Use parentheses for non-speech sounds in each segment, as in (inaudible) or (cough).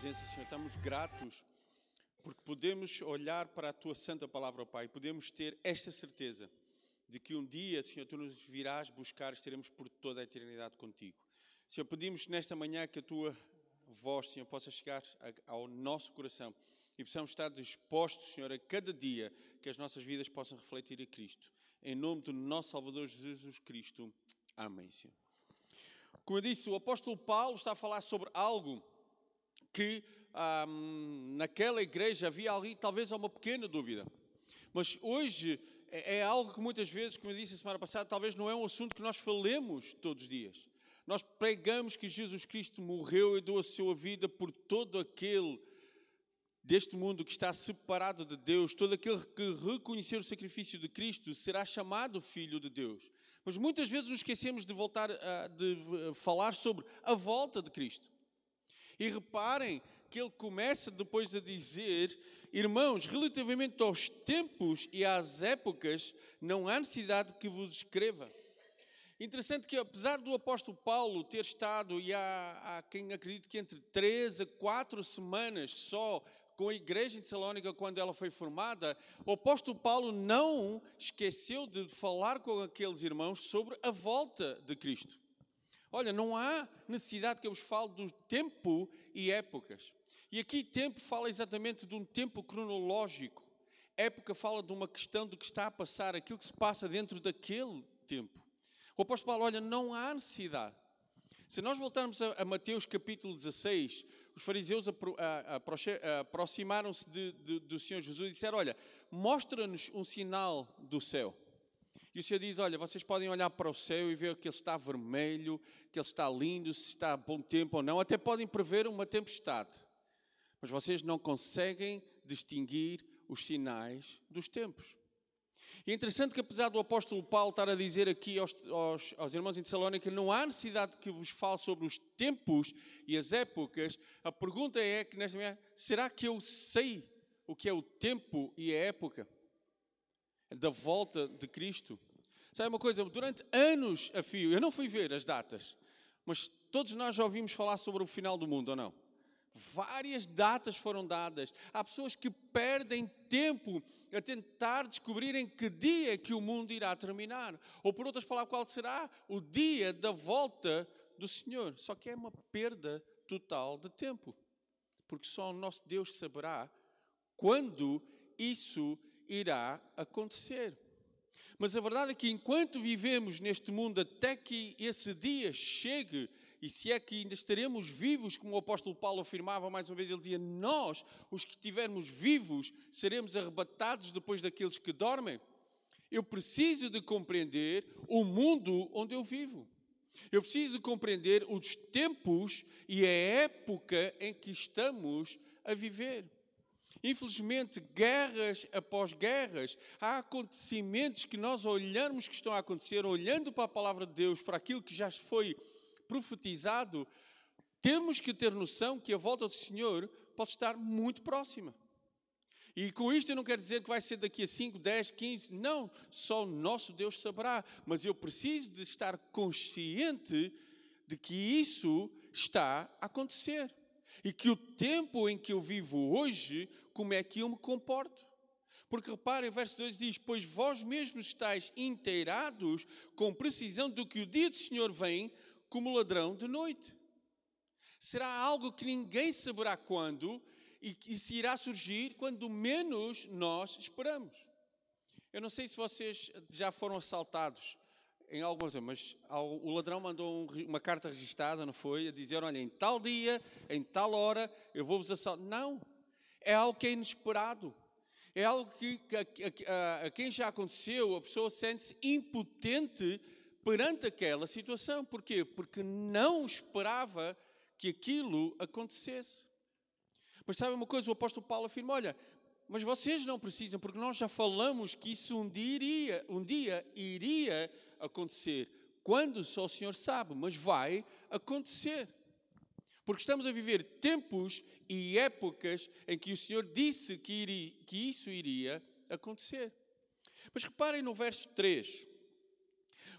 presença, Senhor. Estamos gratos porque podemos olhar para a tua santa palavra, Pai, e podemos ter esta certeza de que um dia, Senhor, tu nos virás buscar, estaremos por toda a eternidade contigo. Senhor, pedimos nesta manhã que a tua voz, Senhor, possa chegar ao nosso coração e possamos estar dispostos, Senhor, a cada dia que as nossas vidas possam refletir a Cristo. Em nome do nosso Salvador Jesus Cristo. Amém, Senhor. Como eu disse, o apóstolo Paulo está a falar sobre algo que naquela igreja havia ali talvez uma pequena dúvida. Mas hoje é, é algo que muitas vezes, como eu disse a semana passada, talvez não é um assunto que nós falemos todos os dias. Nós pregamos que Jesus Cristo morreu e deu a sua vida por todo aquele deste mundo que está separado de Deus, todo aquele que reconhecer o sacrifício de Cristo será chamado filho de Deus. Mas muitas vezes nos esquecemos de voltar a de falar sobre a volta de Cristo. E reparem que ele começa depois a dizer: Irmãos, relativamente aos tempos e às épocas, não há necessidade que vos escreva. Interessante que, apesar do apóstolo Paulo ter estado, e há, há quem acredite que entre três a quatro semanas só com a igreja em Tessalónica quando ela foi formada, o apóstolo Paulo não esqueceu de falar com aqueles irmãos sobre a volta de Cristo. Olha, não há necessidade que eu vos fale do tempo e épocas. E aqui tempo fala exatamente de um tempo cronológico. Época fala de uma questão do que está a passar, aquilo que se passa dentro daquele tempo. O apóstolo Paulo, olha, não há necessidade. Se nós voltarmos a, Mateus capítulo 16, os fariseus aproximaram-se do Senhor Jesus e disseram: Olha, mostra-nos um sinal do céu. E o Senhor diz: Olha, vocês podem olhar para o céu e ver que ele está vermelho, que ele está lindo, se está a bom tempo ou não. Até podem prever uma tempestade. Mas vocês não conseguem distinguir os sinais dos tempos. E é interessante que, apesar do apóstolo Paulo estar a dizer aqui aos, aos, aos irmãos em Tessalónica não há necessidade que vos fale sobre os tempos e as épocas, a pergunta é que, nesta manhã, será que eu sei o que é o tempo e a época da volta de Cristo? Sabe uma coisa? Durante anos a fio, eu não fui ver as datas, mas todos nós já ouvimos falar sobre o final do mundo, ou não? Várias datas foram dadas. Há pessoas que perdem tempo a tentar descobrir em que dia que o mundo irá terminar. Ou, por outras palavras, qual será o dia da volta do Senhor. Só que é uma perda total de tempo. Porque só o nosso Deus saberá quando isso irá acontecer. Mas a verdade é que enquanto vivemos neste mundo, até que esse dia chegue, e se é que ainda estaremos vivos, como o apóstolo Paulo afirmava mais uma vez, ele dizia: Nós, os que estivermos vivos, seremos arrebatados depois daqueles que dormem. Eu preciso de compreender o mundo onde eu vivo. Eu preciso de compreender os tempos e a época em que estamos a viver. Infelizmente, guerras após guerras, há acontecimentos que nós olhamos que estão a acontecer, olhando para a palavra de Deus, para aquilo que já foi profetizado, temos que ter noção que a volta do Senhor pode estar muito próxima. E com isto eu não quero dizer que vai ser daqui a 5, 10, 15, não, só o nosso Deus saberá, mas eu preciso de estar consciente de que isso está a acontecer. E que o tempo em que eu vivo hoje, como é que eu me comporto? Porque reparem, verso 2 diz: Pois vós mesmos estáis inteirados com precisão do que o dia do Senhor vem como ladrão de noite. Será algo que ninguém saberá quando e se irá surgir quando menos nós esperamos. Eu não sei se vocês já foram assaltados em algumas, mas o ladrão mandou uma carta registrada, não foi? A dizer: olha, em tal dia, em tal hora, eu vou-vos assaltar. Não. É algo que é inesperado. É algo que, a, a, a, quem já aconteceu, a pessoa sente-se impotente perante aquela situação. Porquê? Porque não esperava que aquilo acontecesse. Mas sabe uma coisa? O apóstolo Paulo afirma: olha, mas vocês não precisam, porque nós já falamos que isso um dia iria, um dia iria acontecer. Quando só o Senhor sabe, mas vai acontecer. Porque estamos a viver tempos e épocas em que o Senhor disse que, iria, que isso iria acontecer. Mas reparem no verso 3.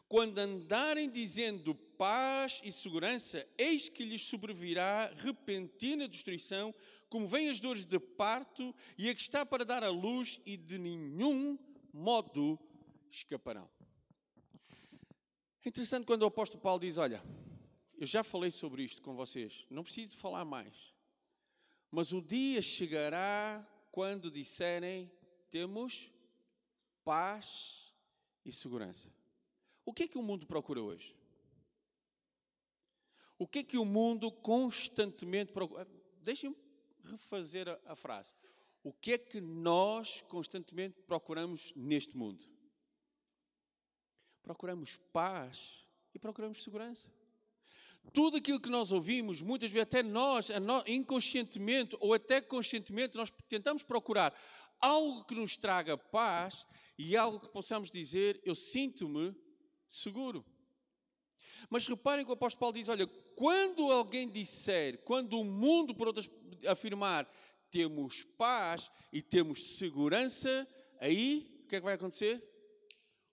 Quando andarem dizendo paz e segurança, eis que lhes sobrevirá repentina destruição, como vêm as dores de parto, e a que está para dar a luz, e de nenhum modo escaparão. É interessante quando o apóstolo Paulo diz: Olha, eu já falei sobre isto com vocês, não preciso falar mais. Mas o dia chegará quando disserem: temos paz e segurança. O que é que o mundo procura hoje? O que é que o mundo constantemente procura? Deixem-me refazer a, a frase. O que é que nós constantemente procuramos neste mundo? Procuramos paz e procuramos segurança. Tudo aquilo que nós ouvimos, muitas vezes até nós, inconscientemente ou até conscientemente, nós tentamos procurar algo que nos traga paz e algo que possamos dizer: Eu sinto-me seguro. Mas reparem que o apóstolo Paulo diz: Olha, quando alguém disser, quando o mundo, por outras, afirmar, temos paz e temos segurança, aí o que é que vai acontecer?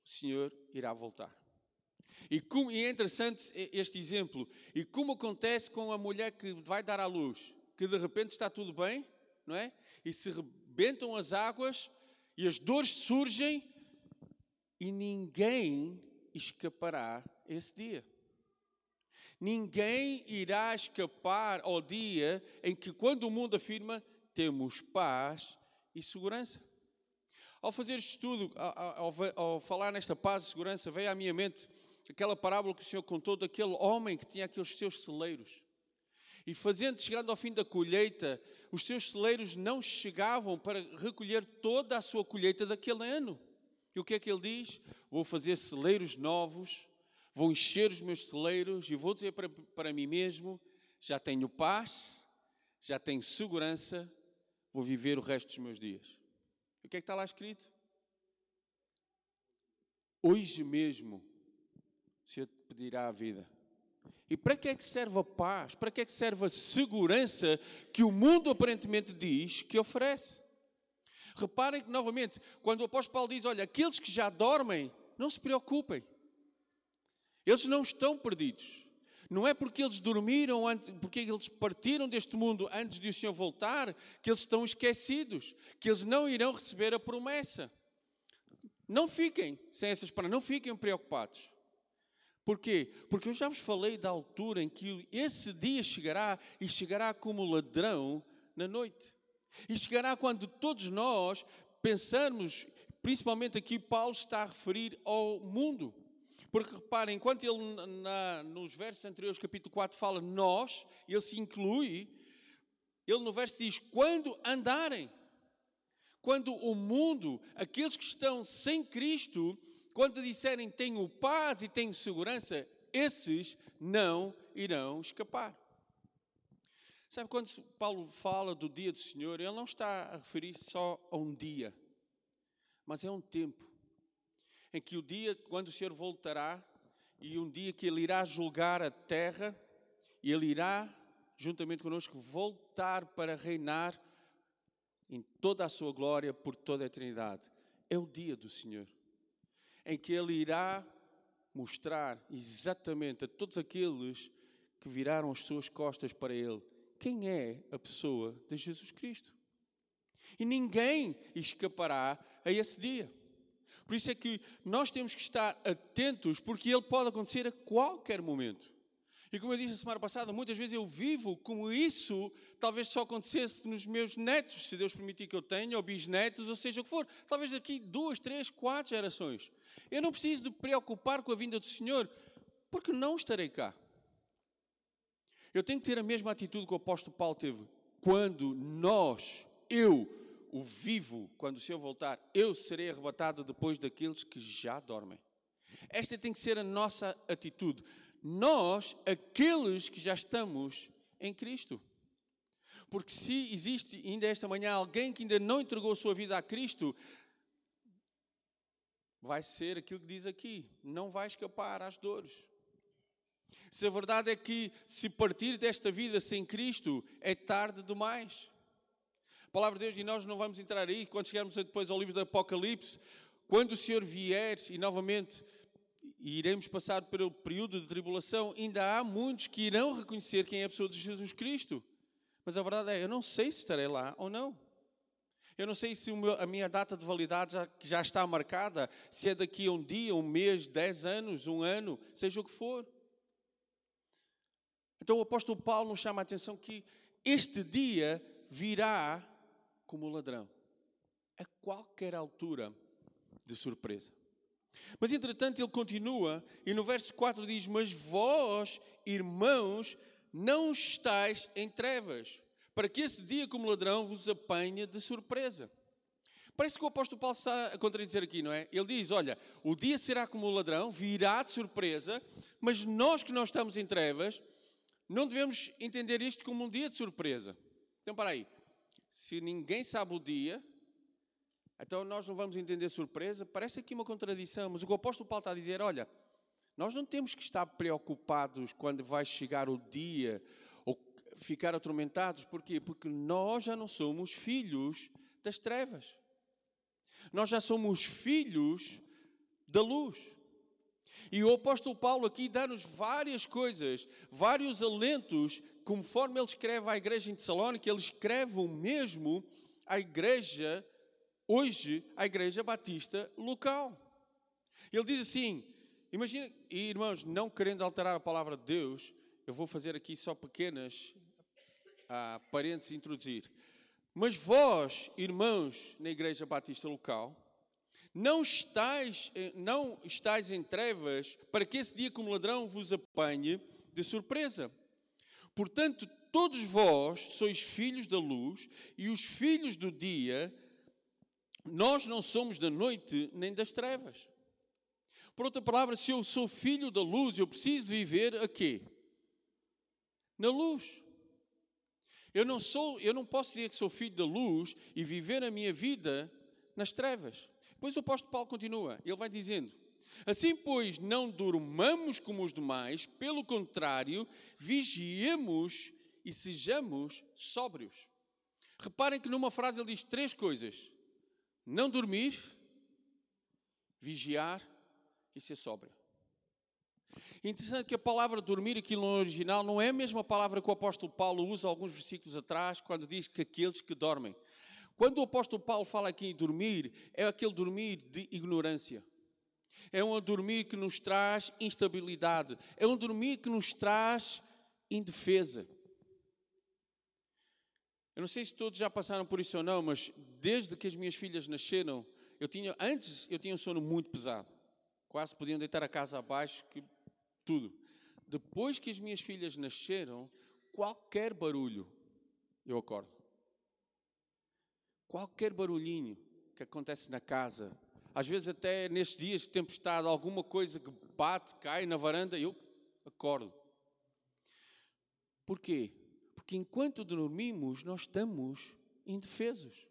O Senhor irá voltar. E, e é interessante este exemplo. E como acontece com a mulher que vai dar à luz, que de repente está tudo bem, não é? E se rebentam as águas e as dores surgem e ninguém escapará esse dia. Ninguém irá escapar ao dia em que, quando o mundo afirma, temos paz e segurança. Ao fazer este estudo, ao, ao, ao falar nesta paz e segurança, veio à minha mente aquela parábola que o Senhor contou daquele homem que tinha aqueles seus celeiros. E fazendo, chegando ao fim da colheita, os seus celeiros não chegavam para recolher toda a sua colheita daquele ano. E o que é que ele diz? Vou fazer celeiros novos, vou encher os meus celeiros e vou dizer para, para mim mesmo: já tenho paz, já tenho segurança, vou viver o resto dos meus dias. E o que é que está lá escrito? Hoje mesmo o Senhor te pedirá a vida. E para que é que serve a paz? Para que é que serve a segurança que o mundo aparentemente diz que oferece? Reparem que, novamente, quando o apóstolo Paulo diz: Olha, aqueles que já dormem, não se preocupem. Eles não estão perdidos. Não é porque eles dormiram, porque eles partiram deste mundo antes de o Senhor voltar, que eles estão esquecidos, que eles não irão receber a promessa. Não fiquem sem essas palavras, não fiquem preocupados. Porquê? Porque eu já vos falei da altura em que esse dia chegará e chegará como ladrão na noite. E chegará quando todos nós pensarmos, principalmente aqui Paulo está a referir ao mundo. Porque reparem, enquanto ele na, nos versos anteriores, capítulo 4, fala nós, ele se inclui, ele no verso diz: quando andarem. Quando o mundo, aqueles que estão sem Cristo, quando disserem tenho paz e tenho segurança, esses não irão escapar. Sabe, quando Paulo fala do dia do Senhor, ele não está a referir só a um dia, mas é um tempo em que o dia quando o Senhor voltará e um dia que ele irá julgar a terra e ele irá, juntamente conosco, voltar para reinar em toda a sua glória por toda a eternidade. É o dia do Senhor em que Ele irá mostrar exatamente a todos aqueles que viraram as suas costas para Ele quem é a pessoa de Jesus Cristo. E ninguém escapará a esse dia. Por isso é que nós temos que estar atentos, porque ele pode acontecer a qualquer momento. E como eu disse a semana passada, muitas vezes eu vivo como isso talvez só acontecesse nos meus netos, se Deus permitir que eu tenha, ou bisnetos, ou seja o que for. Talvez daqui duas, três, quatro gerações. Eu não preciso de preocupar com a vinda do Senhor, porque não estarei cá. Eu tenho que ter a mesma atitude que o apóstolo Paulo teve. Quando nós, eu, o vivo, quando o Senhor voltar, eu serei arrebatado depois daqueles que já dormem. Esta tem que ser a nossa atitude nós, aqueles que já estamos em Cristo. Porque se existe ainda esta manhã alguém que ainda não entregou a sua vida a Cristo, vai ser aquilo que diz aqui: não vai escapar às dores. Se a verdade é que se partir desta vida sem Cristo é tarde demais. A palavra de Deus, e nós não vamos entrar aí, quando chegarmos depois ao livro do Apocalipse, quando o Senhor vier e novamente e iremos passar pelo período de tribulação, ainda há muitos que irão reconhecer quem é a pessoa de Jesus Cristo. Mas a verdade é, eu não sei se estarei lá ou não. Eu não sei se a minha data de validade já, já está marcada, se é daqui a um dia, um mês, dez anos, um ano, seja o que for. Então o apóstolo Paulo nos chama a atenção que este dia virá como ladrão, a qualquer altura de surpresa. Mas entretanto ele continua e no verso 4 diz: Mas vós, irmãos, não estáis em trevas, para que esse dia como ladrão vos apanhe de surpresa. Parece que o apóstolo Paulo está a contradizer aqui, não é? Ele diz: Olha, o dia será como ladrão, virá de surpresa, mas nós que não estamos em trevas, não devemos entender isto como um dia de surpresa. Então, para aí. Se ninguém sabe o dia, então nós não vamos entender surpresa. Parece aqui uma contradição, mas o que o apóstolo Paulo está a dizer, olha, nós não temos que estar preocupados quando vai chegar o dia ou ficar atormentados. Porquê? Porque nós já não somos filhos das trevas. Nós já somos filhos da luz. E o apóstolo Paulo aqui dá-nos várias coisas, vários alentos, conforme ele escreve à igreja em Tessalónica, ele escreve o mesmo à igreja, hoje, à igreja batista local. Ele diz assim: imagina, e irmãos, não querendo alterar a palavra de Deus, eu vou fazer aqui só pequenas ah, parênteses introduzir. Mas vós, irmãos, na igreja batista local, não estáis, não estáis em trevas para que esse dia como ladrão vos apanhe de surpresa. Portanto, todos vós sois filhos da luz e os filhos do dia, nós não somos da noite nem das trevas. Por outra palavra, se eu sou filho da luz, eu preciso viver a quê? Na luz. Eu não sou, eu não posso dizer que sou filho da luz e viver a minha vida nas trevas. Pois o apóstolo Paulo continua, ele vai dizendo: Assim, pois, não dormamos como os demais, pelo contrário, vigiemos e sejamos sóbrios. Reparem que numa frase ele diz três coisas: não dormir, vigiar e ser sóbrio. Interessante que a palavra dormir aqui no original não é a mesma palavra que o apóstolo Paulo usa alguns versículos atrás, quando diz que aqueles que dormem. Quando o apóstolo Paulo fala aqui em dormir, é aquele dormir de ignorância. É um dormir que nos traz instabilidade. É um dormir que nos traz indefesa. Eu não sei se todos já passaram por isso ou não, mas desde que as minhas filhas nasceram, eu tinha, antes eu tinha um sono muito pesado. Quase podiam deitar a casa abaixo, que, tudo. Depois que as minhas filhas nasceram, qualquer barulho, eu acordo. Qualquer barulhinho que acontece na casa, às vezes até nestes dias de tempestade, alguma coisa que bate, cai na varanda, eu acordo. Porquê? Porque enquanto dormimos, nós estamos indefesos.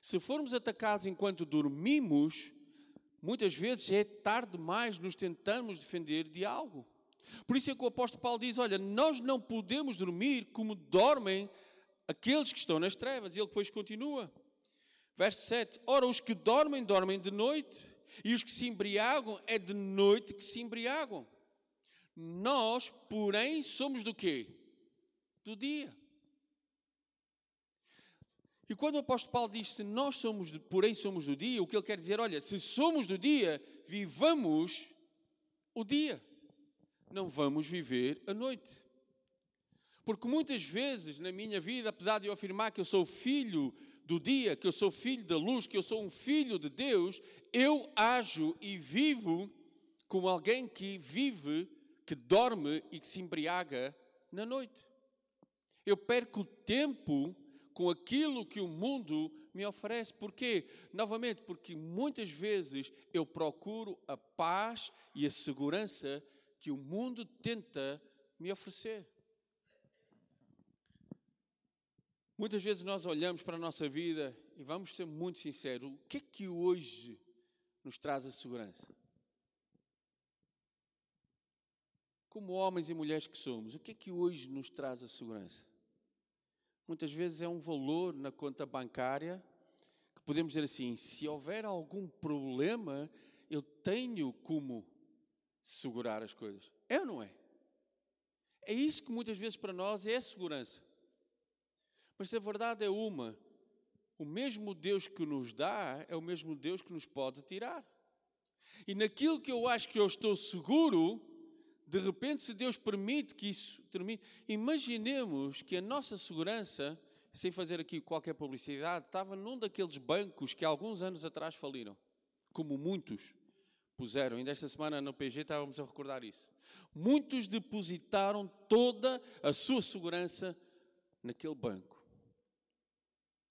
Se formos atacados enquanto dormimos, muitas vezes é tarde demais nos tentamos defender de algo. Por isso é que o apóstolo Paulo diz: Olha, nós não podemos dormir como dormem aqueles que estão nas trevas. E ele depois continua. Verso 7: Ora, os que dormem, dormem de noite, e os que se embriagam, é de noite que se embriagam. Nós, porém, somos do quê? Do dia. E quando o apóstolo Paulo diz se nós somos, porém somos do dia, o que ele quer dizer, olha, se somos do dia, vivamos o dia. Não vamos viver a noite. Porque muitas vezes na minha vida, apesar de eu afirmar que eu sou filho do dia, que eu sou filho da luz, que eu sou um filho de Deus, eu ajo e vivo como alguém que vive, que dorme e que se embriaga na noite. Eu perco tempo com aquilo que o mundo me oferece. Porquê? Novamente, porque muitas vezes eu procuro a paz e a segurança que o mundo tenta me oferecer. Muitas vezes nós olhamos para a nossa vida e vamos ser muito sinceros: o que é que hoje nos traz a segurança? Como homens e mulheres que somos, o que é que hoje nos traz a segurança? Muitas vezes é um valor na conta bancária que podemos dizer assim: se houver algum problema, eu tenho como segurar as coisas. É ou não é? É isso que muitas vezes para nós é segurança. Mas a verdade é uma: o mesmo Deus que nos dá é o mesmo Deus que nos pode tirar. E naquilo que eu acho que eu estou seguro, de repente, se Deus permite que isso termine, imaginemos que a nossa segurança, sem fazer aqui qualquer publicidade, estava num daqueles bancos que alguns anos atrás faliram, como muitos puseram. Ainda esta semana no PG estávamos a recordar isso. Muitos depositaram toda a sua segurança naquele banco.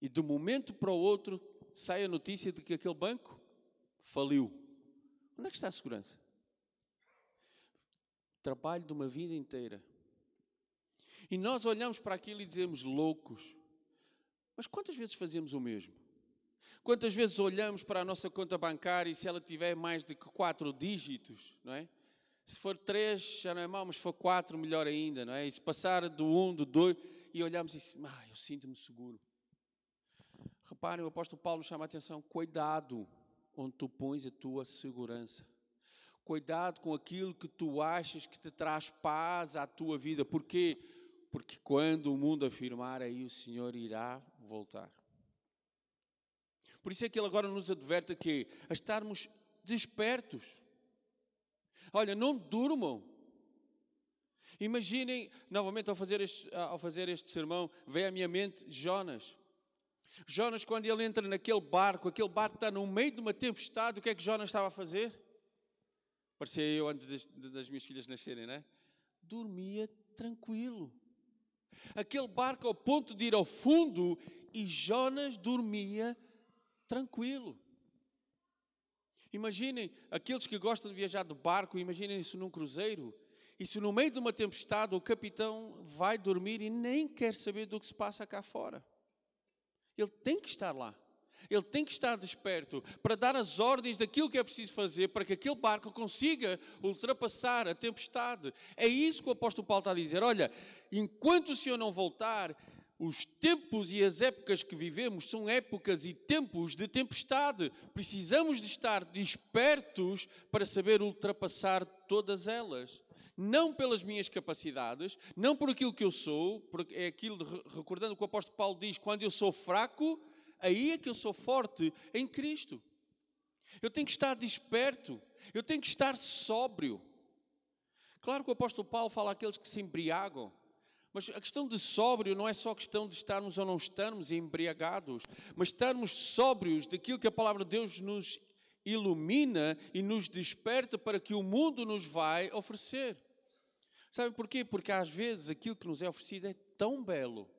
E de um momento para o outro sai a notícia de que aquele banco faliu. Onde é que está a segurança? Trabalho de uma vida inteira. E nós olhamos para aquilo e dizemos loucos. Mas quantas vezes fazemos o mesmo? Quantas vezes olhamos para a nossa conta bancária e se ela tiver mais de quatro dígitos, não é? Se for três, já não é mau, mas se for quatro, melhor ainda, não é? E se passar do um, do dois, e olhamos e dizemos, ah, eu sinto-me seguro. Reparem, o apóstolo Paulo chama a atenção, cuidado onde tu pões a tua segurança. Cuidado com aquilo que tu achas que te traz paz à tua vida. Porquê? Porque quando o mundo afirmar, aí o Senhor irá voltar. Por isso é que ele agora nos adverte que a estarmos despertos. Olha, não durmam. Imaginem, novamente ao fazer este, ao fazer este sermão, vem à minha mente Jonas. Jonas, quando ele entra naquele barco, aquele barco está no meio de uma tempestade, o que é que Jonas estava a fazer? Parecia eu antes das, das minhas filhas nascerem, não é? Dormia tranquilo. Aquele barco ao ponto de ir ao fundo e Jonas dormia tranquilo. Imaginem aqueles que gostam de viajar de barco, imaginem isso num cruzeiro. E se no meio de uma tempestade o capitão vai dormir e nem quer saber do que se passa cá fora. Ele tem que estar lá. Ele tem que estar desperto para dar as ordens daquilo que é preciso fazer para que aquele barco consiga ultrapassar a tempestade. É isso que o apóstolo Paulo está a dizer. Olha, enquanto o Senhor não voltar, os tempos e as épocas que vivemos são épocas e tempos de tempestade. Precisamos de estar despertos para saber ultrapassar todas elas não pelas minhas capacidades, não por aquilo que eu sou, porque é aquilo, recordando o que o apóstolo Paulo diz, quando eu sou fraco, aí é que eu sou forte em Cristo. Eu tenho que estar desperto, eu tenho que estar sóbrio. Claro que o apóstolo Paulo fala àqueles que se embriagam, mas a questão de sóbrio não é só questão de estarmos ou não estarmos embriagados, mas estarmos sóbrios daquilo que a palavra de Deus nos ilumina e nos desperta para que o mundo nos vai oferecer. Sabe porquê? Porque às vezes aquilo que nos é oferecido é tão belo,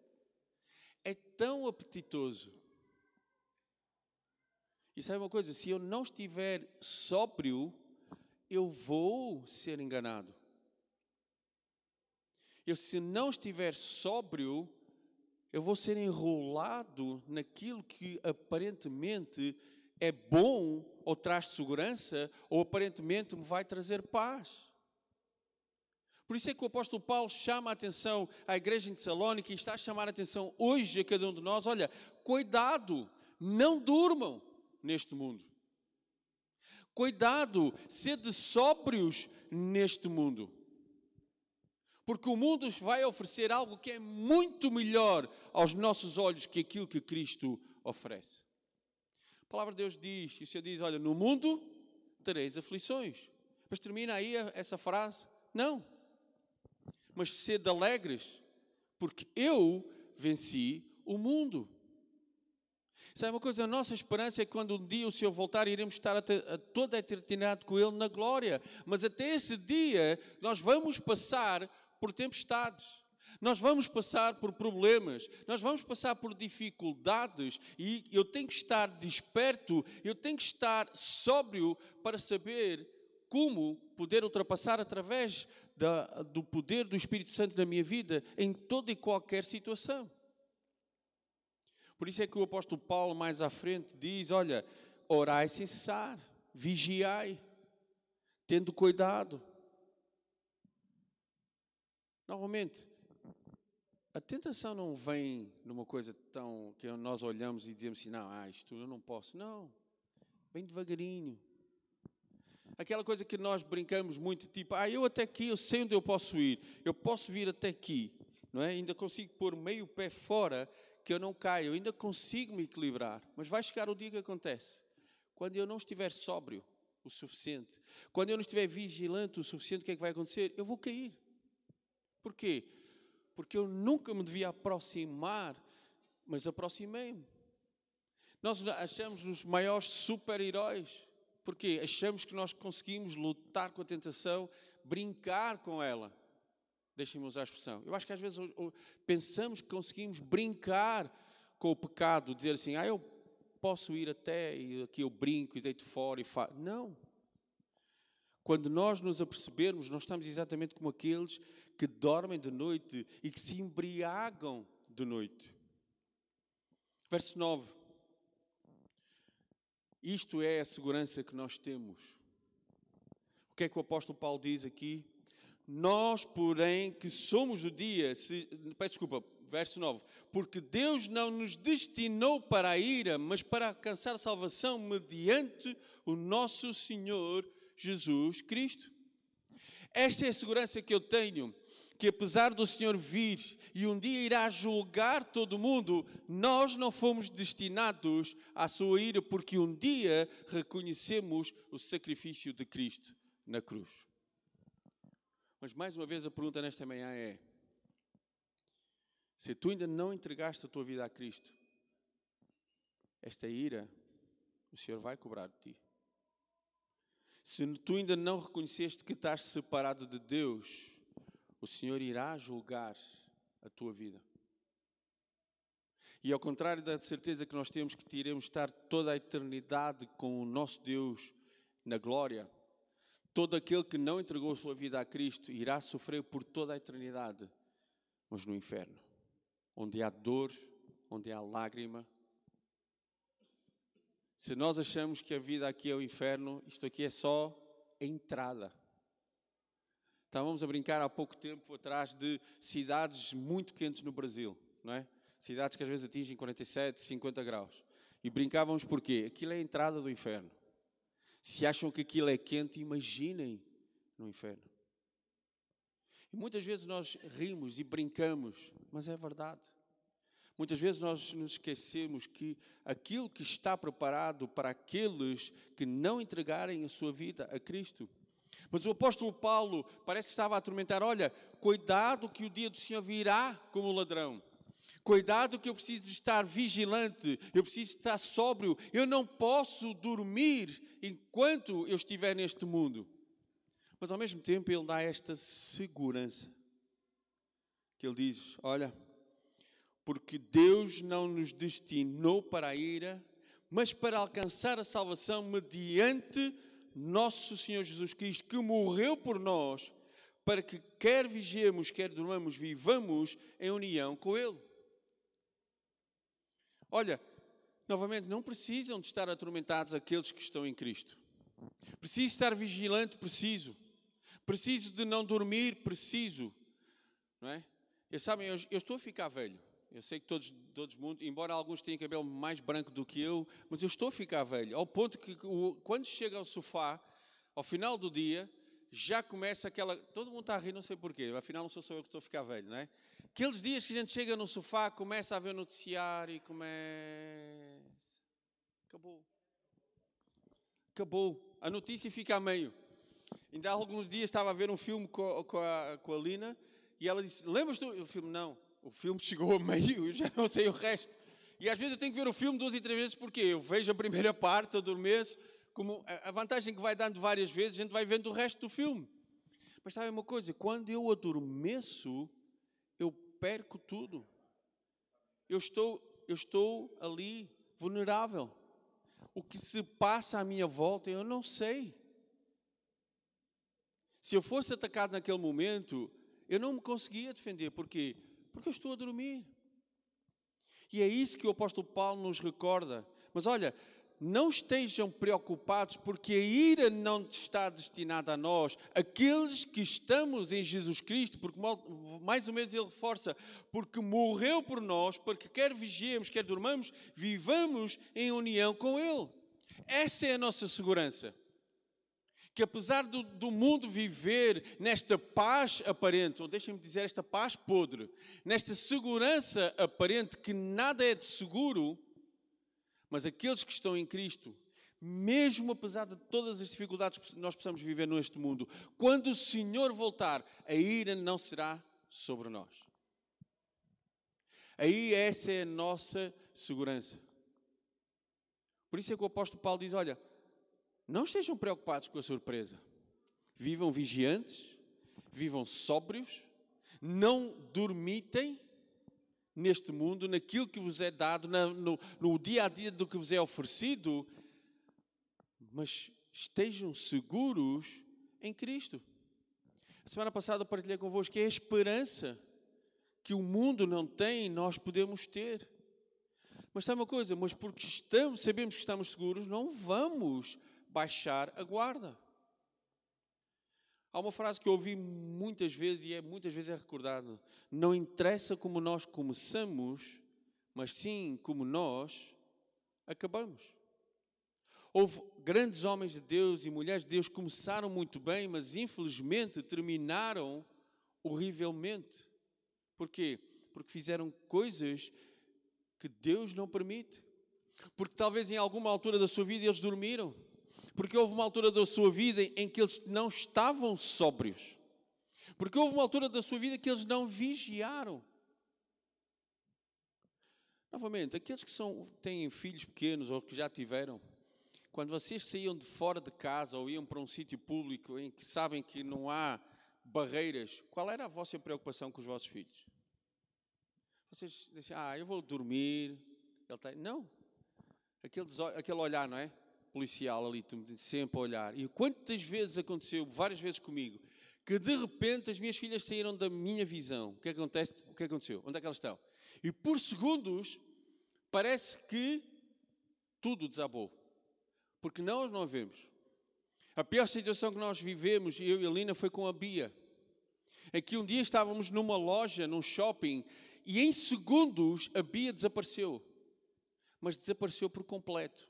é tão apetitoso. E sabe uma coisa? Se eu não estiver sóbrio, eu vou ser enganado. Eu, se não estiver sóbrio, eu vou ser enrolado naquilo que aparentemente é bom ou traz segurança, ou aparentemente me vai trazer paz. Por isso é que o apóstolo Paulo chama a atenção à igreja em Tessalónica e está a chamar a atenção hoje a cada um de nós: olha, cuidado, não durmam neste mundo. Cuidado, sede sóbrios neste mundo. Porque o mundo vai oferecer algo que é muito melhor aos nossos olhos que aquilo que Cristo oferece. A palavra de Deus diz, e o Senhor diz: Olha, no mundo tereis aflições. Mas termina aí essa frase: Não. Mas sede alegres, porque eu venci o mundo. Sabe uma coisa? A nossa esperança é que quando um dia o Senhor voltar, iremos estar a toda a eternidade com Ele na glória. Mas até esse dia, nós vamos passar por tempestades. Nós vamos passar por problemas, nós vamos passar por dificuldades e eu tenho que estar desperto, eu tenho que estar sóbrio para saber como poder ultrapassar através da, do poder do Espírito Santo na minha vida em toda e qualquer situação. Por isso é que o apóstolo Paulo, mais à frente, diz: Olha, orai sem cessar, vigiai, tendo cuidado. Novamente, a tentação não vem numa coisa tão que nós olhamos e dizemos assim: não, ah, isto eu não posso. Não. Bem devagarinho. Aquela coisa que nós brincamos muito, tipo, ah, eu até aqui, eu sei onde eu posso ir, eu posso vir até aqui, não é? Ainda consigo pôr meio pé fora que eu não caio, eu ainda consigo me equilibrar. Mas vai chegar o dia que acontece, quando eu não estiver sóbrio o suficiente, quando eu não estiver vigilante o suficiente, o que é que vai acontecer? Eu vou cair. Porquê? Porque eu nunca me devia aproximar, mas aproximei-me. Nós achamos nos maiores super-heróis. Porque achamos que nós conseguimos lutar com a tentação, brincar com ela. Deixem-me usar a expressão. Eu acho que às vezes pensamos que conseguimos brincar com o pecado, dizer assim, ah, eu posso ir até e aqui eu brinco e deito fora e faço. Não. Quando nós nos apercebermos, nós estamos exatamente como aqueles que dormem de noite e que se embriagam de noite. Verso 9. Isto é a segurança que nós temos. O que é que o apóstolo Paulo diz aqui? Nós, porém, que somos do dia, se, peço desculpa, verso 9, porque Deus não nos destinou para a ira, mas para alcançar salvação mediante o nosso Senhor Jesus Cristo. Esta é a segurança que eu tenho que apesar do Senhor vir e um dia irá julgar todo mundo, nós não fomos destinados à sua ira, porque um dia reconhecemos o sacrifício de Cristo na cruz. Mas mais uma vez a pergunta nesta manhã é: se tu ainda não entregaste a tua vida a Cristo, esta ira o Senhor vai cobrar de ti. Se tu ainda não reconheceste que estás separado de Deus, o Senhor irá julgar a tua vida. E ao contrário da certeza que nós temos que iremos estar toda a eternidade com o nosso Deus na glória, todo aquele que não entregou a sua vida a Cristo irá sofrer por toda a eternidade, mas no inferno, onde há dor, onde há lágrima. Se nós achamos que a vida aqui é o inferno, isto aqui é só a entrada. Estávamos a brincar há pouco tempo atrás de cidades muito quentes no Brasil, não é? Cidades que às vezes atingem 47, 50 graus. E brincávamos porquê? Aquilo é a entrada do inferno. Se acham que aquilo é quente, imaginem no inferno. E muitas vezes nós rimos e brincamos, mas é verdade. Muitas vezes nós nos esquecemos que aquilo que está preparado para aqueles que não entregarem a sua vida a Cristo mas o apóstolo Paulo parece que estava a atormentar: olha, cuidado que o dia do Senhor virá como ladrão. Cuidado que eu preciso estar vigilante, eu preciso estar sóbrio, eu não posso dormir enquanto eu estiver neste mundo. Mas ao mesmo tempo ele dá esta segurança. Que ele diz: Olha, porque Deus não nos destinou para a ira, mas para alcançar a salvação mediante nosso Senhor Jesus Cristo, que morreu por nós, para que quer vigiemos, quer dormamos, vivamos em união com Ele. Olha, novamente, não precisam de estar atormentados aqueles que estão em Cristo. Preciso estar vigilante, preciso. Preciso de não dormir, preciso. Não é? E sabem, eu, eu estou a ficar velho. Eu sei que todos, todos mundo, embora alguns tenham cabelo mais branco do que eu, mas eu estou a ficar velho, ao ponto que quando chega ao sofá, ao final do dia, já começa aquela. Todo mundo está a rir, não sei porquê, afinal não sou só eu que estou a ficar velho, não é? Aqueles dias que a gente chega no sofá, começa a ver o noticiário e começa. Acabou. Acabou. A notícia fica a meio. Ainda há alguns dias estava a ver um filme com, com, a, com a Lina e ela disse: Lembras-te? O filme não o filme (laughs) chegou a meio, eu já não sei o resto. E às vezes eu tenho que ver o filme duas e três vezes porque eu vejo a primeira (laughs) parte, adormeço, como a vantagem que vai dando várias vezes, a gente vai vendo o resto do filme. Mas sabe uma coisa? Quando eu adormeço, perco tudo. Eu estou, eu estou ali vulnerável. O que se passa à minha volta, eu não sei. Se eu fosse atacado naquele momento, eu não me conseguia defender. Porquê? Porque eu estou a dormir. E é isso que o apóstolo Paulo nos recorda. Mas olha, não estejam preocupados, porque a ira não está destinada a nós, aqueles que estamos em Jesus Cristo, porque mais uma vez ele reforça, porque morreu por nós, para que quer vigiemos, quer dormamos, vivamos em união com Ele. Essa é a nossa segurança. que apesar do, do mundo viver nesta paz aparente, ou deixem-me dizer, esta paz podre, nesta segurança aparente que nada é de seguro, mas aqueles que estão em Cristo, mesmo apesar de todas as dificuldades que nós possamos viver neste mundo, quando o Senhor voltar, a ira não será sobre nós. Aí essa é a nossa segurança. Por isso é que o apóstolo Paulo diz: Olha, não estejam preocupados com a surpresa. Vivam vigiantes, vivam sóbrios, não dormitem neste mundo, naquilo que vos é dado, no, no dia a dia do que vos é oferecido, mas estejam seguros em Cristo. A semana passada partilhei convosco que é a esperança que o mundo não tem, nós podemos ter. Mas sabe uma coisa? Mas porque estamos, sabemos que estamos seguros, não vamos baixar a guarda. Há uma frase que eu ouvi muitas vezes e é, muitas vezes é recordado. Não interessa como nós começamos, mas sim como nós acabamos. Houve grandes homens de Deus e mulheres de Deus que começaram muito bem, mas infelizmente terminaram horrivelmente. Porquê? Porque fizeram coisas que Deus não permite. Porque talvez em alguma altura da sua vida eles dormiram. Porque houve uma altura da sua vida em que eles não estavam sóbrios. Porque houve uma altura da sua vida que eles não vigiaram. Novamente, aqueles que são, têm filhos pequenos ou que já tiveram, quando vocês saíam de fora de casa ou iam para um sítio público em que sabem que não há barreiras, qual era a vossa preocupação com os vossos filhos? Vocês dizem, ah, eu vou dormir. Ele tem... Não. Aquele, aquele olhar, não é? Policial ali, sempre a olhar. E quantas vezes aconteceu, várias vezes comigo, que de repente as minhas filhas saíram da minha visão. O que, é acontece? O é que aconteceu? Onde é que elas estão? E por segundos parece que tudo desabou. Porque nós não a vemos. A pior situação que nós vivemos, eu e a Lina, foi com a Bia. É que um dia estávamos numa loja, num shopping, e em segundos a Bia desapareceu. Mas desapareceu por completo.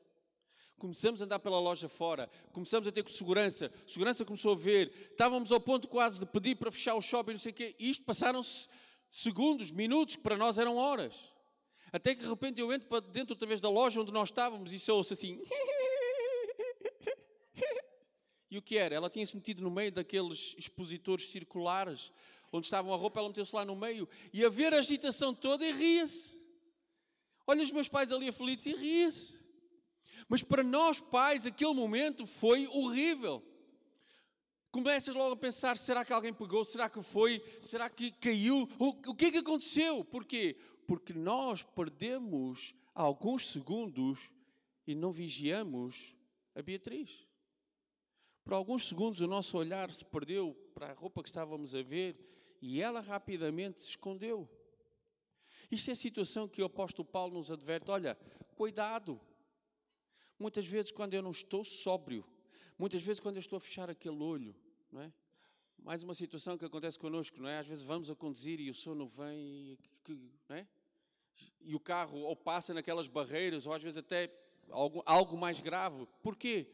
Começamos a andar pela loja fora, começamos a ter segurança, segurança começou a ver, estávamos ao ponto quase de pedir para fechar o shopping, não sei o quê, e isto passaram-se segundos, minutos, que para nós eram horas. Até que de repente eu entro para dentro outra vez da loja onde nós estávamos e sou ouço assim. (laughs) E o que era? Ela tinha-se metido no meio daqueles expositores circulares, onde estavam a roupa, ela meteu-se lá no meio, e a ver a agitação toda e ria-se. Olha os meus pais ali aflitos e ria-se. Mas para nós pais, aquele momento foi horrível. Começas logo a pensar: será que alguém pegou? Será que foi? Será que caiu? O que é que aconteceu? Porquê? Porque nós perdemos alguns segundos e não vigiamos a Beatriz. Por alguns segundos o nosso olhar se perdeu para a roupa que estávamos a ver e ela rapidamente se escondeu. Isto é a situação que o apóstolo Paulo nos adverte: olha, cuidado. Muitas vezes, quando eu não estou sóbrio, muitas vezes, quando eu estou a fechar aquele olho, não é? Mais uma situação que acontece connosco, não é? Às vezes vamos a conduzir e o sono vem, não é? E o carro ou passa naquelas barreiras, ou às vezes até algo, algo mais grave. Porquê?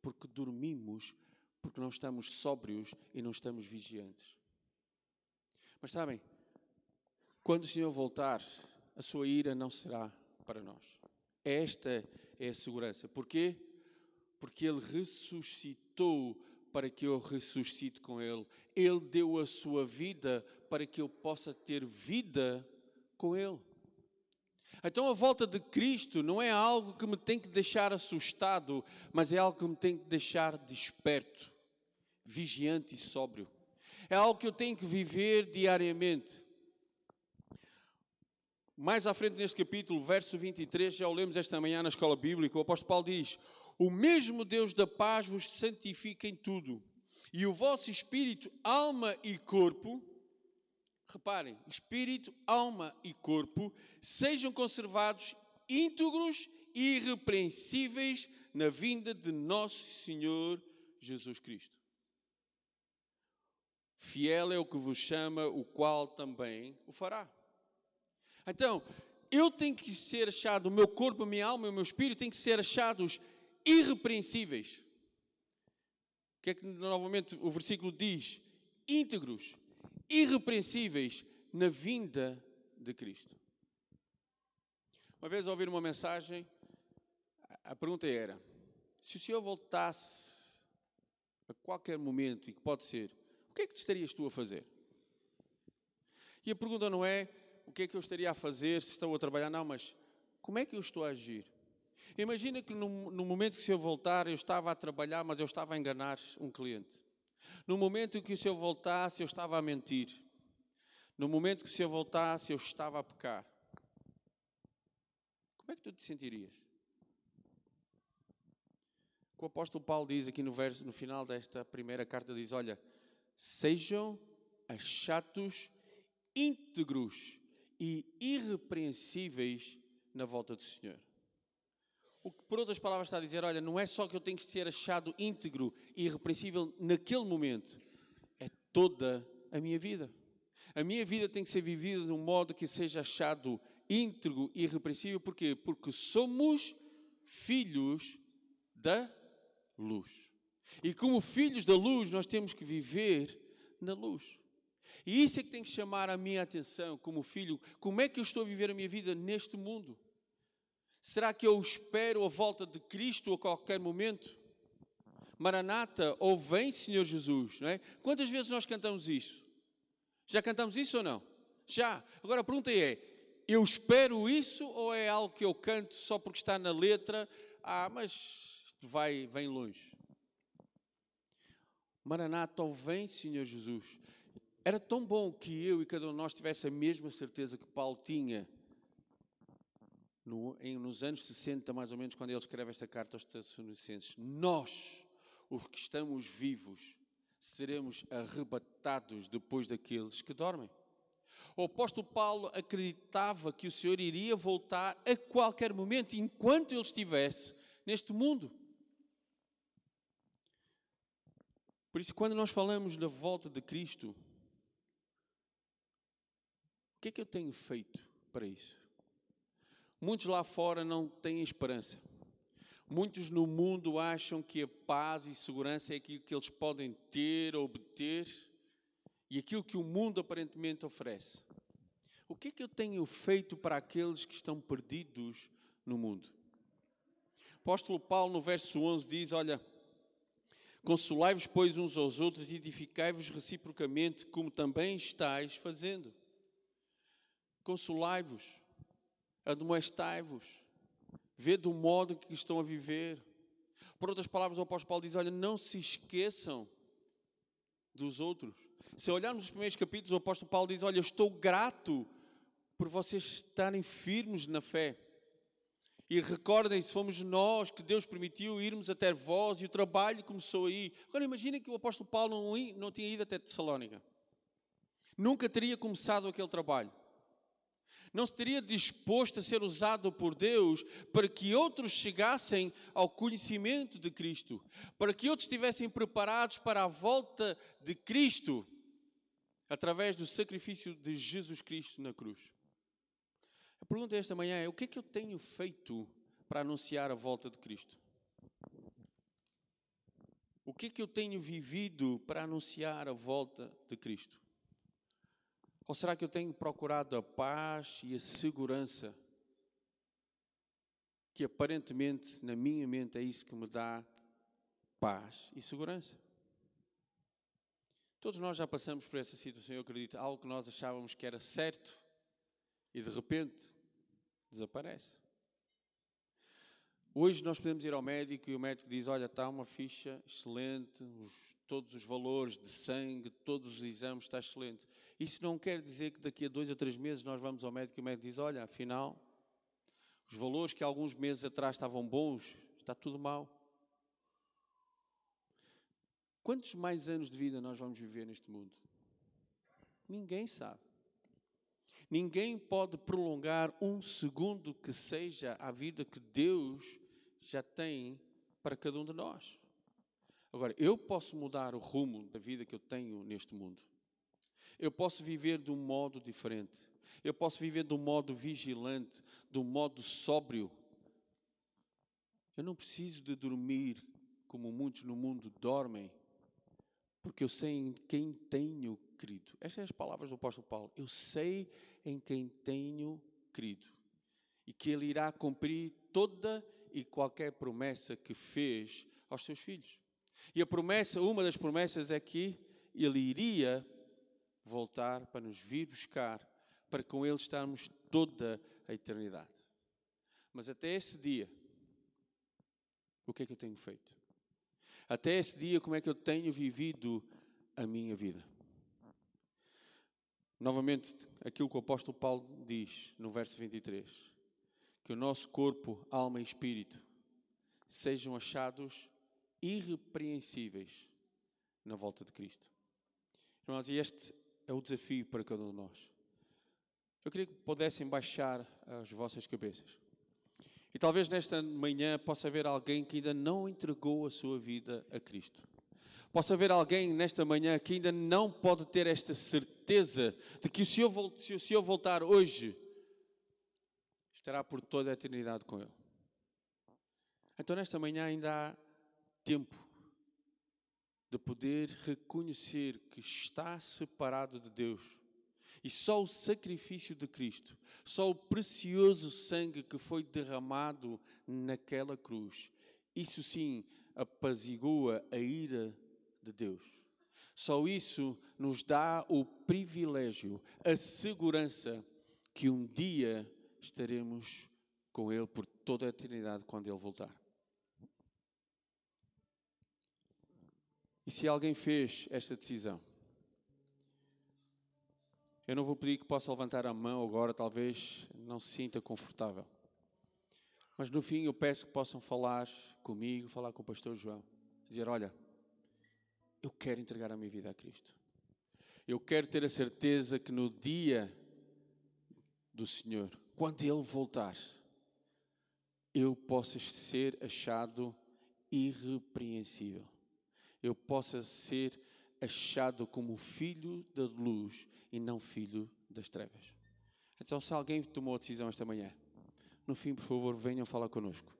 Porque dormimos, porque não estamos sóbrios e não estamos vigiantes. Mas sabem, quando o Senhor voltar, a sua ira não será para nós. Esta é a segurança. Porquê? Porque Ele ressuscitou para que eu ressuscite com Ele. Ele deu a sua vida para que eu possa ter vida com Ele. Então a volta de Cristo não é algo que me tem que deixar assustado, mas é algo que me tem que deixar desperto, vigiante e sóbrio. É algo que eu tenho que viver diariamente. Mais à frente neste capítulo, verso 23, já o lemos esta manhã na escola bíblica, o apóstolo Paulo diz: O mesmo Deus da paz vos santifica em tudo, e o vosso espírito, alma e corpo, reparem, espírito, alma e corpo, sejam conservados íntegros e irrepreensíveis na vinda de nosso Senhor Jesus Cristo. Fiel é o que vos chama, o qual também o fará. Então, eu tenho que ser achado, o meu corpo, a minha alma e o meu espírito têm que ser achados irrepreensíveis. O que é que novamente o versículo diz? Íntegros, irrepreensíveis na vinda de Cristo. Uma vez ao ouvir uma mensagem, a pergunta era: se o Senhor voltasse a qualquer momento, e que pode ser, o que é que estarias tu a fazer? E a pergunta não é o que é que eu estaria a fazer se estou a trabalhar, não, mas como é que eu estou a agir? Imagina que no, no momento que o Senhor voltar, eu estava a trabalhar, mas eu estava a enganar um cliente. No momento que o Senhor voltasse, eu estava a mentir. No momento que o Senhor voltasse, eu estava a pecar. Como é que tu te sentirias? O apóstolo Paulo diz aqui no verso, no final desta primeira carta, diz: Olha, sejam achados íntegros e irrepreensíveis na volta do Senhor. O que, por outras palavras, está a dizer: olha, não é só que eu tenho que ser achado íntegro e irrepreensível naquele momento, é toda a minha vida. A minha vida tem que ser vivida de um modo que seja achado íntegro e irrepreensível, porquê? Porque somos filhos da luz. E como filhos da luz, nós temos que viver na luz. E isso é que tem que chamar a minha atenção como filho. Como é que eu estou a viver a minha vida neste mundo? Será que eu espero a volta de Cristo a qualquer momento? Maranata, ou vem Senhor Jesus, não é? Quantas vezes nós cantamos isso? Já cantamos isso ou não? Já. Agora a pergunta é: eu espero isso ou é algo que eu canto só porque está na letra? Ah, mas vai, vem longe. Maranata, ou vem Senhor Jesus. Era tão bom que eu e cada um de nós tivesse a mesma certeza que Paulo tinha no, em, nos anos 60, mais ou menos, quando ele escreve esta carta aos Tessalonicenses. Nós, os que estamos vivos, seremos arrebatados depois daqueles que dormem. O apóstolo Paulo acreditava que o Senhor iria voltar a qualquer momento, enquanto ele estivesse neste mundo. Por isso, quando nós falamos da volta de Cristo, o que é que eu tenho feito para isso? Muitos lá fora não têm esperança. Muitos no mundo acham que a paz e segurança é aquilo que eles podem ter, obter e aquilo que o mundo aparentemente oferece. O que é que eu tenho feito para aqueles que estão perdidos no mundo? Apóstolo Paulo, no verso 11, diz: Olha, consolai-vos, pois, uns aos outros e edificai-vos reciprocamente, como também estáis fazendo consolai-vos, admoestai-vos, vê do modo que estão a viver. Por outras palavras, o apóstolo Paulo diz: Olha, não se esqueçam dos outros. Se olharmos os primeiros capítulos, o apóstolo Paulo diz: Olha, estou grato por vocês estarem firmes na fé. E recordem-se, fomos nós que Deus permitiu irmos até vós e o trabalho começou aí. Agora imaginem que o apóstolo Paulo não, não tinha ido até Tessalónica. Nunca teria começado aquele trabalho não se teria disposto a ser usado por Deus para que outros chegassem ao conhecimento de Cristo, para que outros estivessem preparados para a volta de Cristo através do sacrifício de Jesus Cristo na cruz. A pergunta esta manhã é: o que é que eu tenho feito para anunciar a volta de Cristo? O que é que eu tenho vivido para anunciar a volta de Cristo? Ou será que eu tenho procurado a paz e a segurança? Que aparentemente, na minha mente, é isso que me dá paz e segurança. Todos nós já passamos por essa situação, eu acredito, algo que nós achávamos que era certo e de repente desaparece. Hoje nós podemos ir ao médico e o médico diz: Olha, está uma ficha excelente, os, todos os valores de sangue, todos os exames, está excelente. Isso não quer dizer que daqui a dois ou três meses nós vamos ao médico e o médico diz: Olha, afinal, os valores que alguns meses atrás estavam bons, está tudo mal. Quantos mais anos de vida nós vamos viver neste mundo? Ninguém sabe. Ninguém pode prolongar um segundo que seja a vida que Deus já tem para cada um de nós. Agora, eu posso mudar o rumo da vida que eu tenho neste mundo. Eu posso viver de um modo diferente. Eu posso viver de um modo vigilante, de um modo sóbrio. Eu não preciso de dormir como muitos no mundo dormem porque eu sei em quem tenho crido. Estas são as palavras do apóstolo Paulo. Eu sei em quem tenho crido e que ele irá cumprir toda e qualquer promessa que fez aos seus filhos. E a promessa, uma das promessas é que ele iria voltar para nos vir buscar, para com ele estarmos toda a eternidade. Mas até esse dia, o que é que eu tenho feito? Até esse dia, como é que eu tenho vivido a minha vida? Novamente, aquilo que o apóstolo Paulo diz no verso 23: que o nosso corpo, alma e espírito sejam achados irrepreensíveis na volta de Cristo. Irmãos, e este é o desafio para cada um de nós. Eu queria que pudessem baixar as vossas cabeças. E talvez nesta manhã possa haver alguém que ainda não entregou a sua vida a Cristo. Possa haver alguém nesta manhã que ainda não pode ter esta certeza de que se o Senhor voltar hoje, estará por toda a eternidade com Ele. Então, nesta manhã ainda há tempo de poder reconhecer que está separado de Deus e só o sacrifício de Cristo, só o precioso sangue que foi derramado naquela cruz, isso sim apazigua a ira de Deus. Só isso nos dá o privilégio, a segurança que um dia estaremos com Ele por toda a eternidade quando Ele voltar. E se alguém fez esta decisão, eu não vou pedir que possa levantar a mão agora, talvez não se sinta confortável. Mas no fim eu peço que possam falar comigo, falar com o pastor João, dizer: Olha, eu quero entregar a minha vida a Cristo. Eu quero ter a certeza que no dia do Senhor, quando Ele voltar, eu possa ser achado irrepreensível. Eu possa ser achado como filho da luz e não filho das trevas. Então, se alguém tomou a decisão esta manhã, no fim, por favor, venham falar connosco,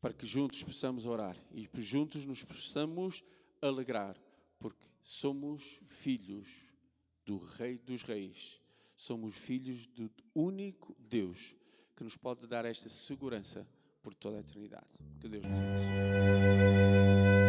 para que juntos possamos orar e juntos nos possamos alegrar, porque somos filhos do Rei dos Reis, somos filhos do único Deus que nos pode dar esta segurança por toda a eternidade. Que Deus nos abençoe.